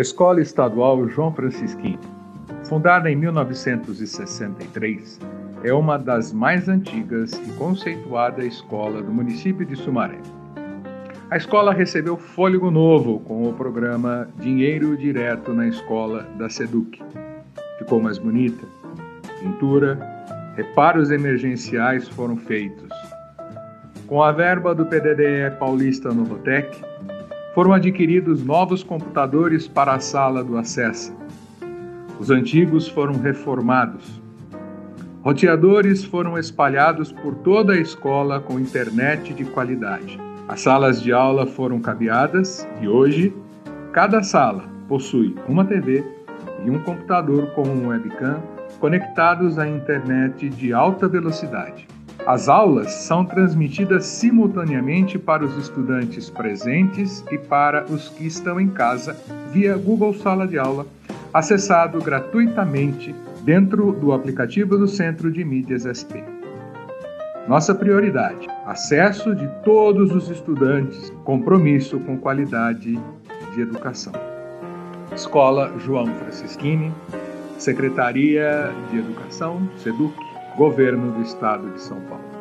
Escola Estadual João Francisquinho, fundada em 1963, é uma das mais antigas e conceituada escola do município de Sumaré. A escola recebeu fôlego novo com o programa Dinheiro Direto na Escola da SEDUC. Ficou mais bonita, pintura, reparos emergenciais foram feitos. Com a verba do PDDE Paulista Novotec, foram adquiridos novos computadores para a sala do acesso. Os antigos foram reformados. Roteadores foram espalhados por toda a escola com internet de qualidade. As salas de aula foram cabeadas e hoje cada sala possui uma TV e um computador com um webcam conectados à internet de alta velocidade. As aulas são transmitidas simultaneamente para os estudantes presentes e para os que estão em casa via Google Sala de Aula, acessado gratuitamente dentro do aplicativo do Centro de Mídias SP. Nossa prioridade: acesso de todos os estudantes, compromisso com qualidade de educação. Escola João Francisquini, Secretaria de Educação, SEDUC, Governo do Estado de São Paulo.